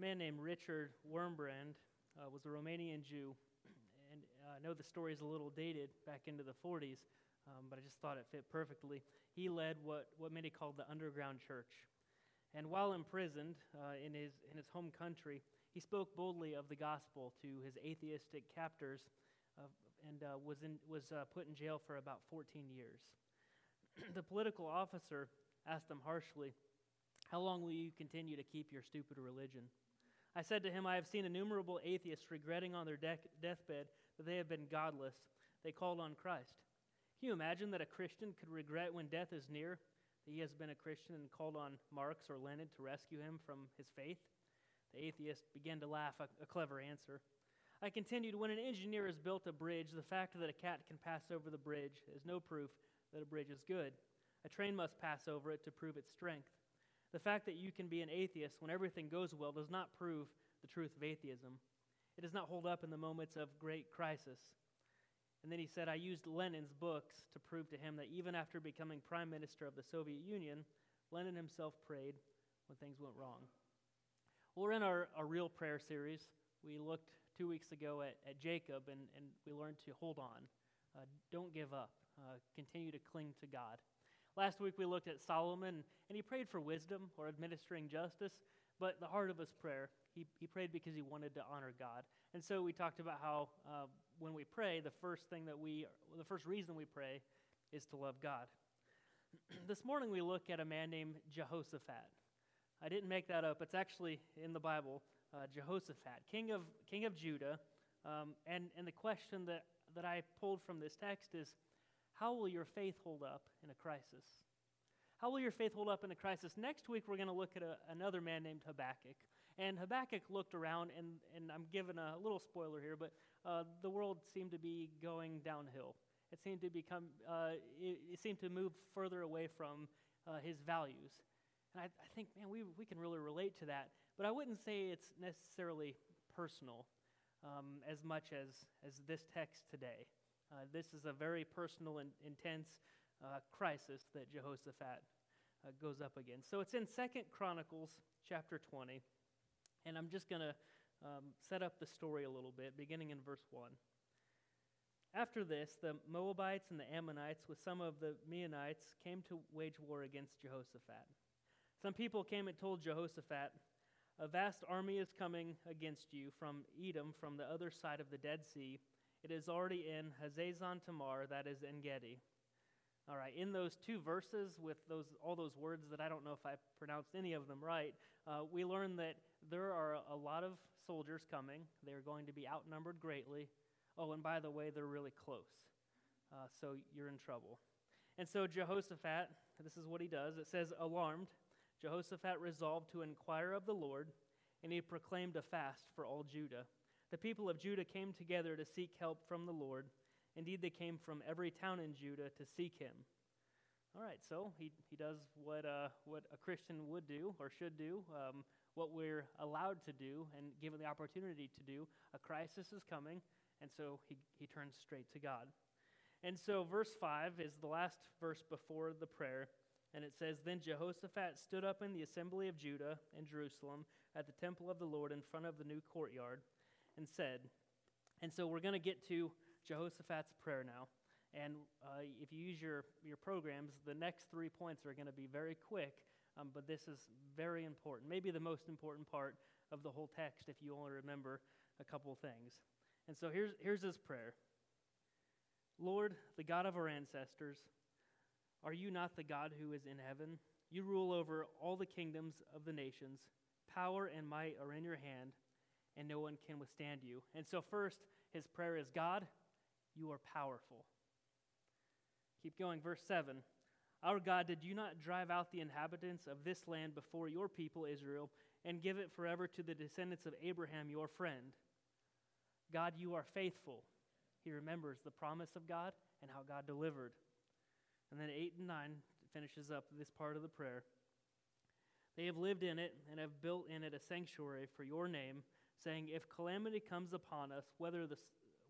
man named Richard Wurmbrand uh, was a Romanian Jew, and uh, I know the story is a little dated back into the 40s, um, but I just thought it fit perfectly. He led what, what many called the underground church. And while imprisoned uh, in, his, in his home country, he spoke boldly of the gospel to his atheistic captors uh, and uh, was, in, was uh, put in jail for about 14 years. the political officer asked him harshly, How long will you continue to keep your stupid religion? I said to him, I have seen innumerable atheists regretting on their de- deathbed that they have been godless. They called on Christ. Can you imagine that a Christian could regret when death is near that he has been a Christian and called on Marx or Lenin to rescue him from his faith? The atheist began to laugh, a, a clever answer. I continued, When an engineer has built a bridge, the fact that a cat can pass over the bridge is no proof that a bridge is good. A train must pass over it to prove its strength. The fact that you can be an atheist when everything goes well does not prove the truth of atheism. It does not hold up in the moments of great crisis. And then he said, I used Lenin's books to prove to him that even after becoming prime minister of the Soviet Union, Lenin himself prayed when things went wrong. Well, we're in our, our real prayer series. We looked two weeks ago at, at Jacob and, and we learned to hold on. Uh, don't give up. Uh, continue to cling to God. Last week we looked at Solomon and he prayed for wisdom or administering justice, but the heart of his prayer, he, he prayed because he wanted to honor God. And so we talked about how uh, when we pray, the first thing that we, the first reason we pray is to love God. this morning we look at a man named Jehoshaphat. I didn't make that up. It's actually in the Bible, uh, Jehoshaphat, king of, king of Judah. Um, and, and the question that, that I pulled from this text is how will your faith hold up in a crisis? How will your faith hold up in a crisis? Next week, we're going to look at a, another man named Habakkuk. And Habakkuk looked around, and, and I'm giving a little spoiler here, but uh, the world seemed to be going downhill. It seemed to become, uh, it, it, seemed to move further away from uh, his values. And I, I, think, man, we, we can really relate to that. But I wouldn't say it's necessarily personal um, as much as, as this text today. Uh, this is a very personal and intense uh, crisis that Jehoshaphat uh, goes up against. So it's in Second Chronicles chapter 20. And I'm just going to um, set up the story a little bit, beginning in verse 1. After this, the Moabites and the Ammonites, with some of the Meunites, came to wage war against Jehoshaphat. Some people came and told Jehoshaphat, A vast army is coming against you from Edom, from the other side of the Dead Sea. It is already in Hazazon Tamar, that is En Gedi. All right, in those two verses with those all those words that I don't know if I pronounced any of them right, uh, we learn that there are a lot of soldiers coming. They're going to be outnumbered greatly. Oh, and by the way, they're really close. Uh, so you're in trouble. And so Jehoshaphat, this is what he does. It says, alarmed, Jehoshaphat resolved to inquire of the Lord, and he proclaimed a fast for all Judah. The people of Judah came together to seek help from the Lord Indeed, they came from every town in Judah to seek him. All right, so he, he does what, uh, what a Christian would do or should do, um, what we're allowed to do and given the opportunity to do. A crisis is coming, and so he, he turns straight to God. And so, verse 5 is the last verse before the prayer, and it says Then Jehoshaphat stood up in the assembly of Judah and Jerusalem at the temple of the Lord in front of the new courtyard and said, And so we're going to get to Jehoshaphat's prayer now. And uh, if you use your, your programs, the next three points are going to be very quick, um, but this is very important. Maybe the most important part of the whole text if you only remember a couple things. And so here's, here's his prayer Lord, the God of our ancestors, are you not the God who is in heaven? You rule over all the kingdoms of the nations. Power and might are in your hand, and no one can withstand you. And so, first, his prayer is God, you are powerful. Keep going, verse 7. Our God, did you not drive out the inhabitants of this land before your people Israel and give it forever to the descendants of Abraham, your friend? God, you are faithful. He remembers the promise of God and how God delivered. And then 8 and 9 finishes up this part of the prayer. They have lived in it and have built in it a sanctuary for your name, saying, If calamity comes upon us, whether the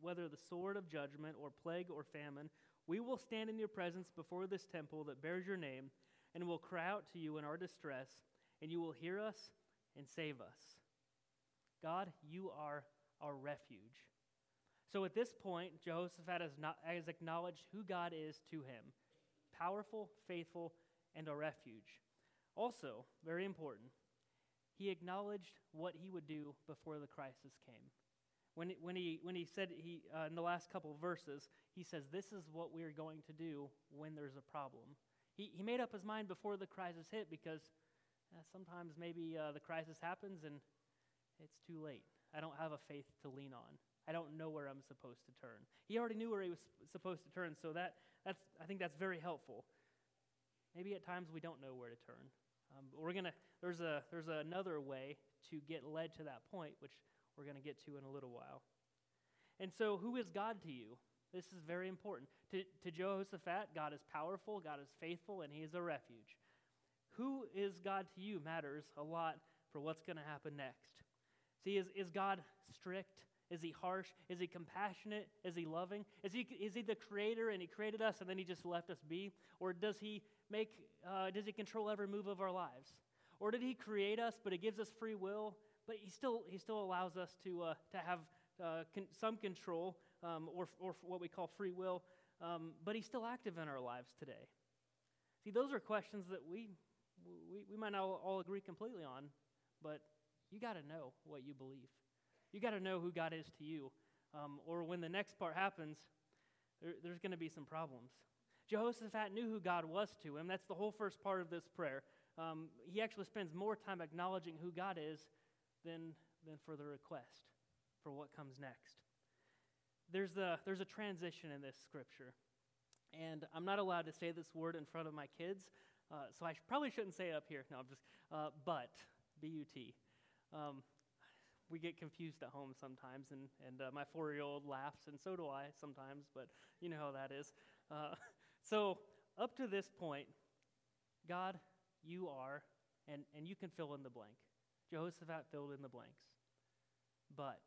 whether the sword of judgment or plague or famine, we will stand in your presence before this temple that bears your name, and will cry out to you in our distress, and you will hear us and save us. God, you are our refuge. So at this point, Jehoshaphat has, not, has acknowledged who God is to him powerful, faithful, and a refuge. Also, very important, he acknowledged what he would do before the crisis came. When, when, he, when he said he, uh, in the last couple verses, he says, This is what we're going to do when there's a problem. He, he made up his mind before the crisis hit because uh, sometimes maybe uh, the crisis happens and it's too late. I don't have a faith to lean on. I don't know where I'm supposed to turn. He already knew where he was supposed to turn, so that, that's, I think that's very helpful. Maybe at times we don't know where to turn. Um, we're gonna, there's, a, there's another way to get led to that point, which we're going to get to in a little while. And so, who is God to you? This is very important. To, to Jehoshaphat, God is powerful, God is faithful, and he is a refuge. Who is God to you matters a lot for what's going to happen next. See, is, is God strict? Is he harsh? Is he compassionate? Is he loving? Is he, is he the creator and he created us and then he just left us be? Or does he make, uh, does he control every move of our lives? Or did he create us, but it gives us free will, but he still, he still allows us to, uh, to have uh, con- some control um, or, or what we call free will, um, but he's still active in our lives today? See, those are questions that we, we, we might not all agree completely on, but you got to know what you believe. You got to know who God is to you. Um, or when the next part happens, there, there's going to be some problems. Jehoshaphat knew who God was to him. That's the whole first part of this prayer. Um, he actually spends more time acknowledging who God is than, than for the request for what comes next. There's a, there's a transition in this scripture. And I'm not allowed to say this word in front of my kids, uh, so I sh- probably shouldn't say it up here. No, I'm just, uh, but, B U T. Um, we get confused at home sometimes, and, and uh, my four year old laughs, and so do I sometimes, but you know how that is. Uh, so, up to this point, God, you are, and, and you can fill in the blank. Jehoshaphat filled in the blanks. But,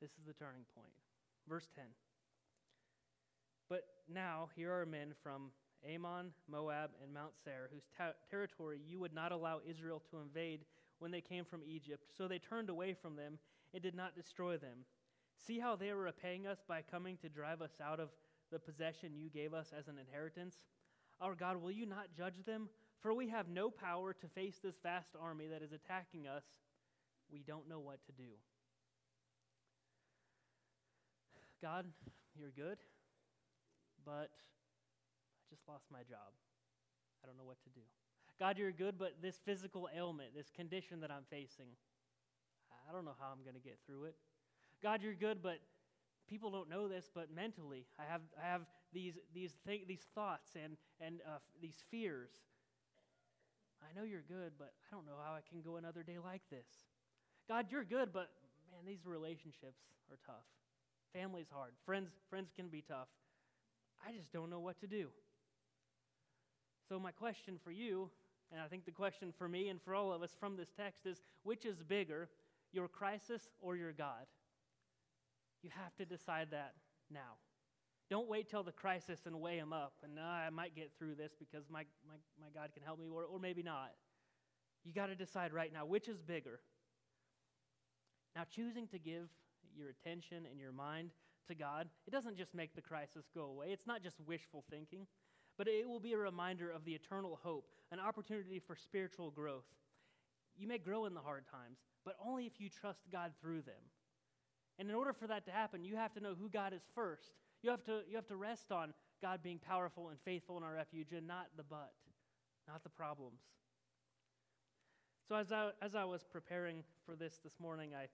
this is the turning point. Verse 10. But now, here are men from Ammon, Moab, and Mount Seir, whose ta- territory you would not allow Israel to invade when they came from Egypt. So they turned away from them and did not destroy them. See how they are repaying us by coming to drive us out of the possession you gave us as an inheritance? Our God, will you not judge them? For we have no power to face this vast army that is attacking us. We don't know what to do. God, you're good, but I just lost my job. I don't know what to do. God, you're good, but this physical ailment, this condition that I'm facing, I don't know how I'm going to get through it. God, you're good, but people don't know this, but mentally, I have, I have these, these, th- these thoughts and, and uh, these fears. I know you're good, but I don't know how I can go another day like this. God, you're good, but man, these relationships are tough. Family's hard. Friends, friends can be tough. I just don't know what to do. So, my question for you and I think the question for me and for all of us from this text is which is bigger, your crisis or your God? You have to decide that now. Don't wait till the crisis and weigh them up and uh, I might get through this because my, my, my God can help me, or, or maybe not. You got to decide right now which is bigger. Now, choosing to give your attention and your mind to God, it doesn't just make the crisis go away. It's not just wishful thinking but it will be a reminder of the eternal hope, an opportunity for spiritual growth. You may grow in the hard times, but only if you trust God through them. And in order for that to happen, you have to know who God is first. You have to, you have to rest on God being powerful and faithful in our refuge and not the but, not the problems. So as I, as I was preparing for this this morning, I,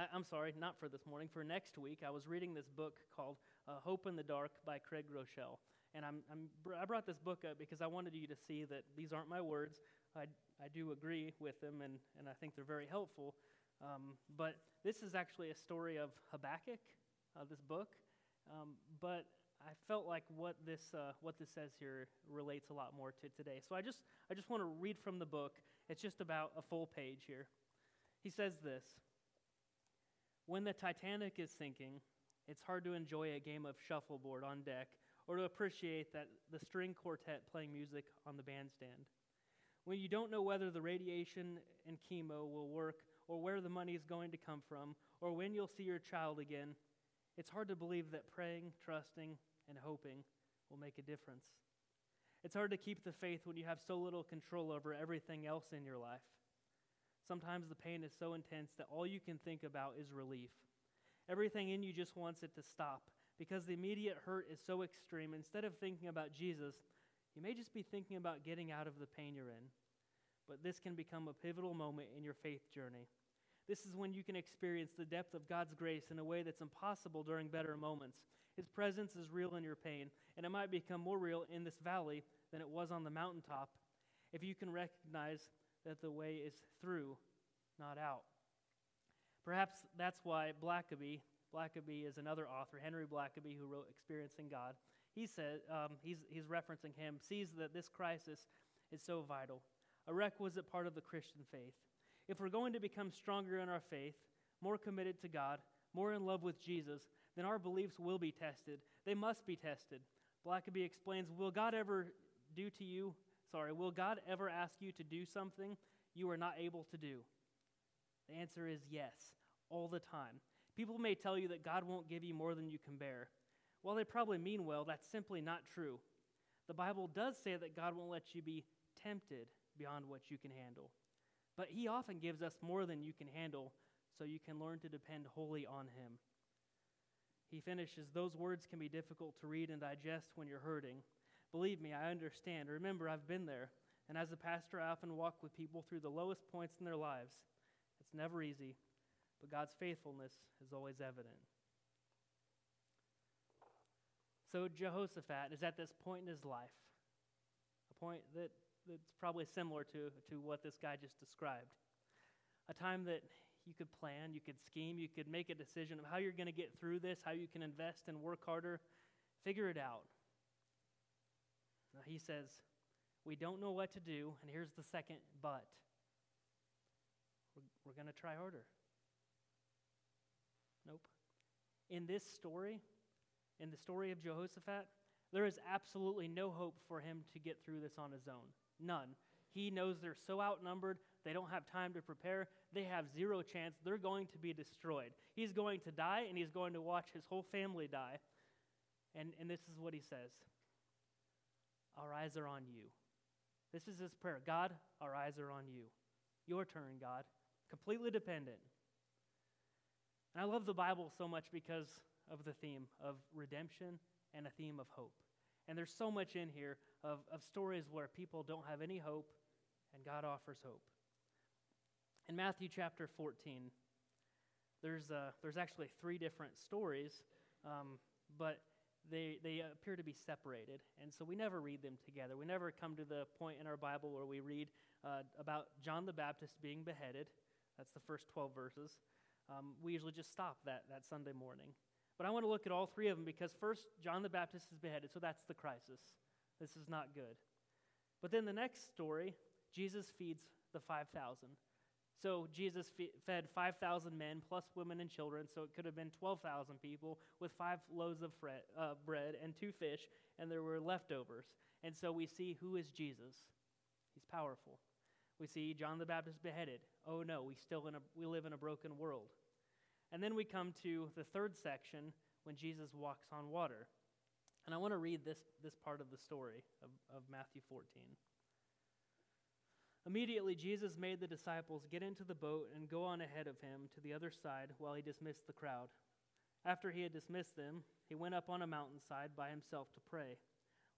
I, am sorry, not for this morning, for next week, I was reading this book called uh, Hope in the Dark by Craig Groeschel. And I'm, I'm, i brought this book up because I wanted you to see that these aren't my words. I, I do agree with them, and, and I think they're very helpful. Um, but this is actually a story of Habakkuk, uh, this book. Um, but I felt like what this, uh, what this says here relates a lot more to today. So I just, I just want to read from the book. It's just about a full page here. He says this When the Titanic is sinking, it's hard to enjoy a game of shuffleboard on deck or to appreciate that the string quartet playing music on the bandstand. When you don't know whether the radiation and chemo will work or where the money is going to come from, or when you'll see your child again, it's hard to believe that praying, trusting, and hoping will make a difference. It's hard to keep the faith when you have so little control over everything else in your life. Sometimes the pain is so intense that all you can think about is relief. Everything in you just wants it to stop because the immediate hurt is so extreme. Instead of thinking about Jesus, you may just be thinking about getting out of the pain you're in. But this can become a pivotal moment in your faith journey. This is when you can experience the depth of God's grace in a way that's impossible during better moments. His presence is real in your pain, and it might become more real in this valley than it was on the mountaintop if you can recognize that the way is through, not out. Perhaps that's why Blackaby, Blackaby is another author, Henry Blackaby, who wrote Experiencing God. He said, um, he's, he's referencing him, sees that this crisis is so vital, a requisite part of the Christian faith. If we're going to become stronger in our faith, more committed to God, more in love with Jesus, then our beliefs will be tested. They must be tested. Blackaby explains Will God ever do to you, sorry, will God ever ask you to do something you are not able to do? The answer is yes, all the time. People may tell you that God won't give you more than you can bear. While they probably mean well, that's simply not true. The Bible does say that God won't let you be tempted beyond what you can handle. But He often gives us more than you can handle so you can learn to depend wholly on Him. He finishes, Those words can be difficult to read and digest when you're hurting. Believe me, I understand. Remember, I've been there. And as a pastor, I often walk with people through the lowest points in their lives. It's never easy, but God's faithfulness is always evident. So Jehoshaphat is at this point in his life, a point that, that's probably similar to, to what this guy just described. A time that you could plan, you could scheme, you could make a decision of how you're going to get through this, how you can invest and work harder. Figure it out. Now, he says, We don't know what to do, and here's the second but. We're, we're going to try harder. Nope. In this story, in the story of Jehoshaphat, there is absolutely no hope for him to get through this on his own. None. He knows they're so outnumbered, they don't have time to prepare, they have zero chance, they're going to be destroyed. He's going to die, and he's going to watch his whole family die. And, and this is what he says Our eyes are on you. This is his prayer God, our eyes are on you. Your turn, God. Completely dependent. And I love the Bible so much because of the theme of redemption and a theme of hope. And there's so much in here of, of stories where people don't have any hope and God offers hope. In Matthew chapter 14, there's, uh, there's actually three different stories, um, but they, they appear to be separated. And so we never read them together. We never come to the point in our Bible where we read uh, about John the Baptist being beheaded. That's the first 12 verses. Um, we usually just stop that, that Sunday morning. But I want to look at all three of them because first, John the Baptist is beheaded, so that's the crisis. This is not good. But then the next story, Jesus feeds the 5,000. So Jesus fed 5,000 men plus women and children, so it could have been 12,000 people with five loaves of uh, bread and two fish, and there were leftovers. And so we see who is Jesus. He's powerful. We see John the Baptist beheaded. Oh no, we still in a, we live in a broken world. And then we come to the third section when Jesus walks on water. And I want to read this, this part of the story of, of Matthew 14. Immediately, Jesus made the disciples get into the boat and go on ahead of him to the other side while he dismissed the crowd. After he had dismissed them, he went up on a mountainside by himself to pray.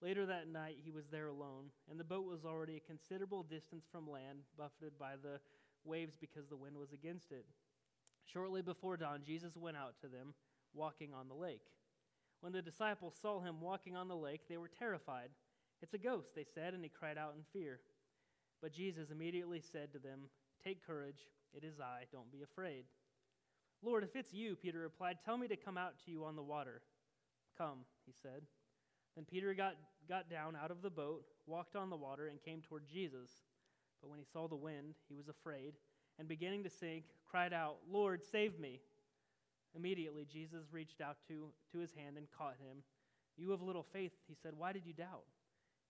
Later that night, he was there alone, and the boat was already a considerable distance from land, buffeted by the waves because the wind was against it. Shortly before dawn, Jesus went out to them, walking on the lake. When the disciples saw him walking on the lake, they were terrified. It's a ghost, they said, and he cried out in fear. But Jesus immediately said to them, Take courage, it is I, don't be afraid. Lord, if it's you, Peter replied, tell me to come out to you on the water. Come, he said. Then Peter got, got down out of the boat, walked on the water, and came toward Jesus. But when he saw the wind, he was afraid, and beginning to sink, cried out, Lord, save me. Immediately, Jesus reached out to, to his hand and caught him. You have little faith, he said, why did you doubt?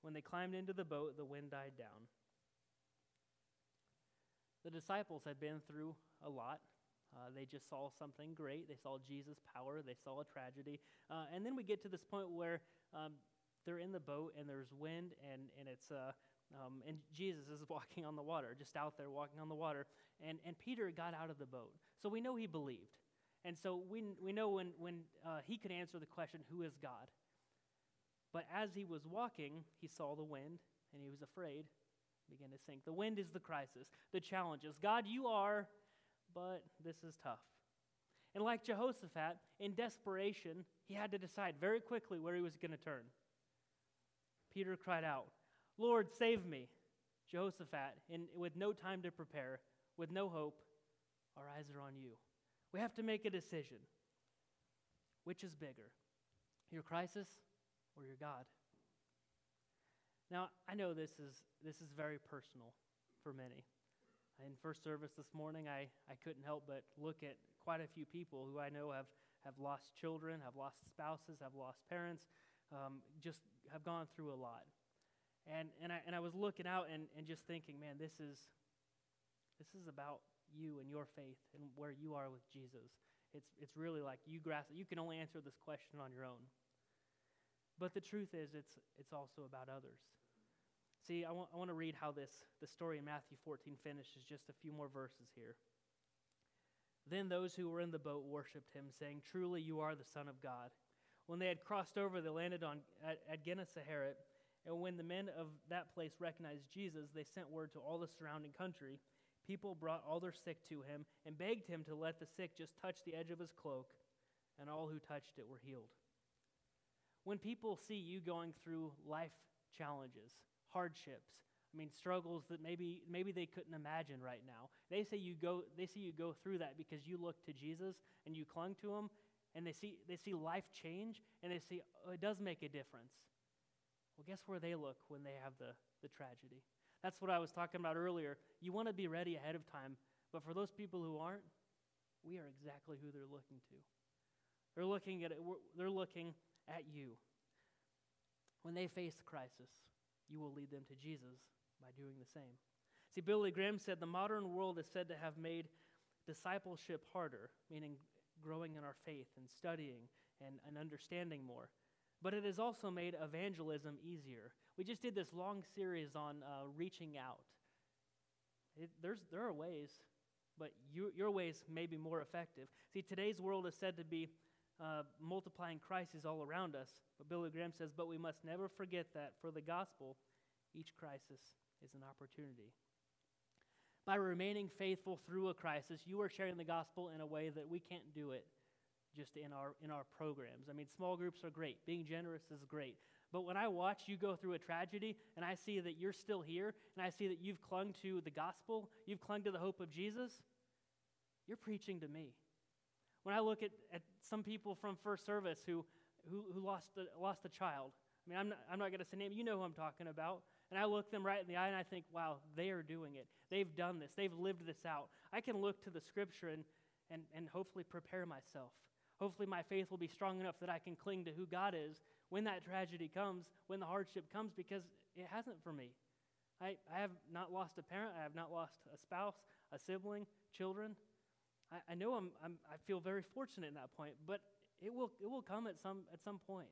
When they climbed into the boat, the wind died down. The disciples had been through a lot. Uh, they just saw something great. They saw Jesus' power. They saw a tragedy. Uh, and then we get to this point where um, they're in the boat and there's wind and, and it's uh, um, and Jesus is walking on the water, just out there walking on the water. And, and Peter got out of the boat. So we know he believed. And so we, we know when, when uh, he could answer the question, Who is God? But as he was walking, he saw the wind and he was afraid, began to sink. The wind is the crisis, the challenges. God, you are, but this is tough. And like Jehoshaphat, in desperation, he had to decide very quickly where he was going to turn. Peter cried out, Lord, save me. Jehoshaphat, in, with no time to prepare, with no hope, our eyes are on you. We have to make a decision. Which is bigger, your crisis or your God? Now, I know this is, this is very personal for many. In first service this morning, I, I couldn't help but look at quite a few people who I know have, have lost children, have lost spouses, have lost parents, um, just have gone through a lot. And, and, I, and I was looking out and, and just thinking, man, this is, this is about you and your faith and where you are with Jesus. It's, it's really like you grasp it. You can only answer this question on your own. But the truth is, it's, it's also about others. See, I want, I want to read how this the story in Matthew 14 finishes, just a few more verses here. Then those who were in the boat worshipped him, saying, Truly you are the Son of God. When they had crossed over, they landed on, at, at Gennesaret. And when the men of that place recognized Jesus, they sent word to all the surrounding country people brought all their sick to him and begged him to let the sick just touch the edge of his cloak, and all who touched it were healed. When people see you going through life challenges, hardships, I mean struggles that maybe maybe they couldn't imagine right now. They say you go they see you go through that because you look to Jesus and you clung to him and they see they see life change and they see oh, it does make a difference. Well, guess where they look when they have the, the tragedy? That's what I was talking about earlier. You want to be ready ahead of time, but for those people who aren't, we are exactly who they're looking to. They're looking at it, they're looking at you. When they face crisis, you will lead them to Jesus by doing the same. See, Billy Graham said the modern world is said to have made discipleship harder, meaning growing in our faith and studying and, and understanding more. But it has also made evangelism easier. We just did this long series on uh, reaching out. It, there's, there are ways, but you, your ways may be more effective. See, today's world is said to be uh, multiplying crises all around us. But Billy Graham says, but we must never forget that for the gospel, each crisis is an opportunity. By remaining faithful through a crisis, you are sharing the gospel in a way that we can't do it just in our in our programs. I mean, small groups are great. Being generous is great. But when I watch you go through a tragedy and I see that you're still here and I see that you've clung to the gospel, you've clung to the hope of Jesus, you're preaching to me. When I look at, at some people from first service who, who, who lost, a, lost a child, I mean, I'm not, I'm not going to say name, you know who I'm talking about. And I look them right in the eye and I think, wow, they are doing it. They've done this. They've lived this out. I can look to the scripture and, and, and hopefully prepare myself. Hopefully, my faith will be strong enough that I can cling to who God is when that tragedy comes, when the hardship comes, because it hasn't for me. I, I have not lost a parent, I have not lost a spouse, a sibling, children. I, I know I'm, I'm, I feel very fortunate in that point, but it will, it will come at some, at some point.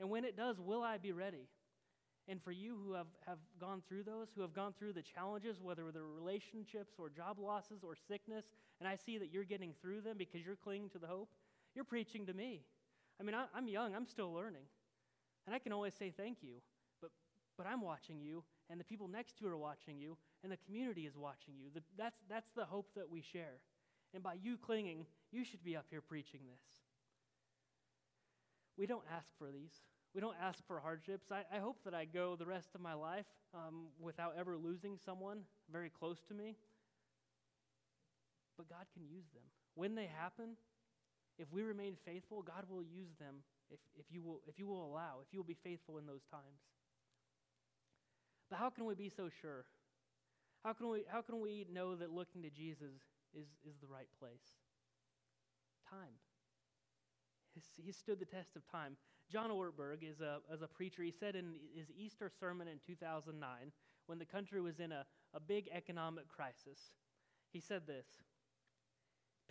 And when it does, will I be ready? And for you who have, have gone through those, who have gone through the challenges, whether they're relationships or job losses or sickness, and I see that you're getting through them because you're clinging to the hope, you're preaching to me. I mean, I, am young, I'm still learning. And I can always say thank you, but, but I'm watching you, and the people next to you are watching you, and the community is watching you. The, that's, that's the hope that we share. And by you clinging, you should be up here preaching this. We don't ask for these. We don't ask for hardships. I, I hope that I go the rest of my life um, without ever losing someone very close to me. But God can use them. When they happen, if we remain faithful, God will use them if, if, you will, if you will allow, if you will be faithful in those times. But how can we be so sure? How can we, how can we know that looking to Jesus is, is the right place? Time. He stood the test of time. John Ortberg is a, is a preacher. He said in his Easter sermon in 2009, when the country was in a, a big economic crisis. He said this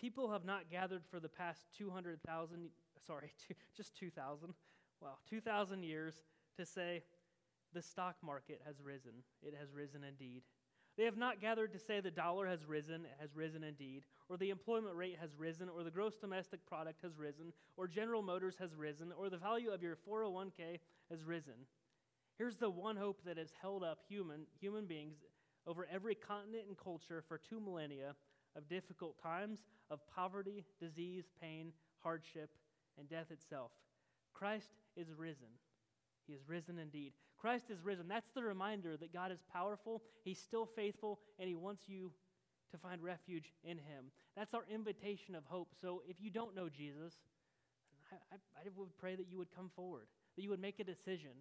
People have not gathered for the past 200,000, sorry, two, just 2,000, wow, 2,000 years to say, the stock market has risen. It has risen indeed. They have not gathered to say the dollar has risen, it has risen indeed, or the employment rate has risen, or the gross domestic product has risen, or General Motors has risen, or the value of your 401k has risen. Here's the one hope that has held up human, human beings over every continent and culture for two millennia of difficult times, of poverty, disease, pain, hardship, and death itself. Christ is risen. He is risen indeed. Christ is risen. That's the reminder that God is powerful, He's still faithful, and He wants you to find refuge in Him. That's our invitation of hope. So if you don't know Jesus, I, I, would pray that you would come forward, that you would make a decision,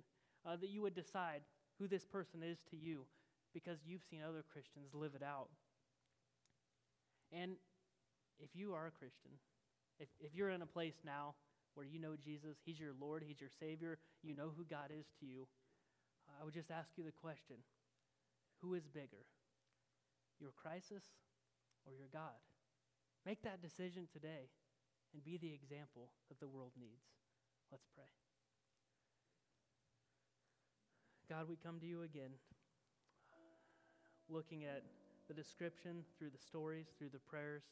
uh, that you would decide who this person is to you because you've seen other Christians live it out. And if you are a Christian, if, if you're in a place now where you know Jesus, He's your Lord, He's your Savior, you know who God is to you, I would just ask you the question who is bigger, your crisis or your God? Make that decision today and be the example that the world needs. Let's pray. God, we come to you again, looking at the description through the stories, through the prayers,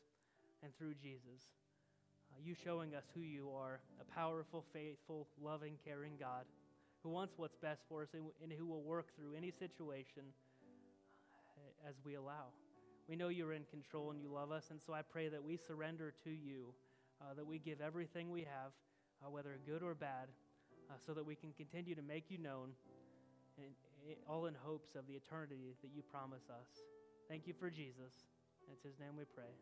and through Jesus. Uh, you showing us who you are a powerful, faithful, loving, caring God who wants what's best for us and, and who will work through any situation uh, as we allow. We know you're in control and you love us, and so I pray that we surrender to you, uh, that we give everything we have, uh, whether good or bad, uh, so that we can continue to make you known, and, all in hopes of the eternity that you promise us. Thank you for Jesus. It's his name we pray.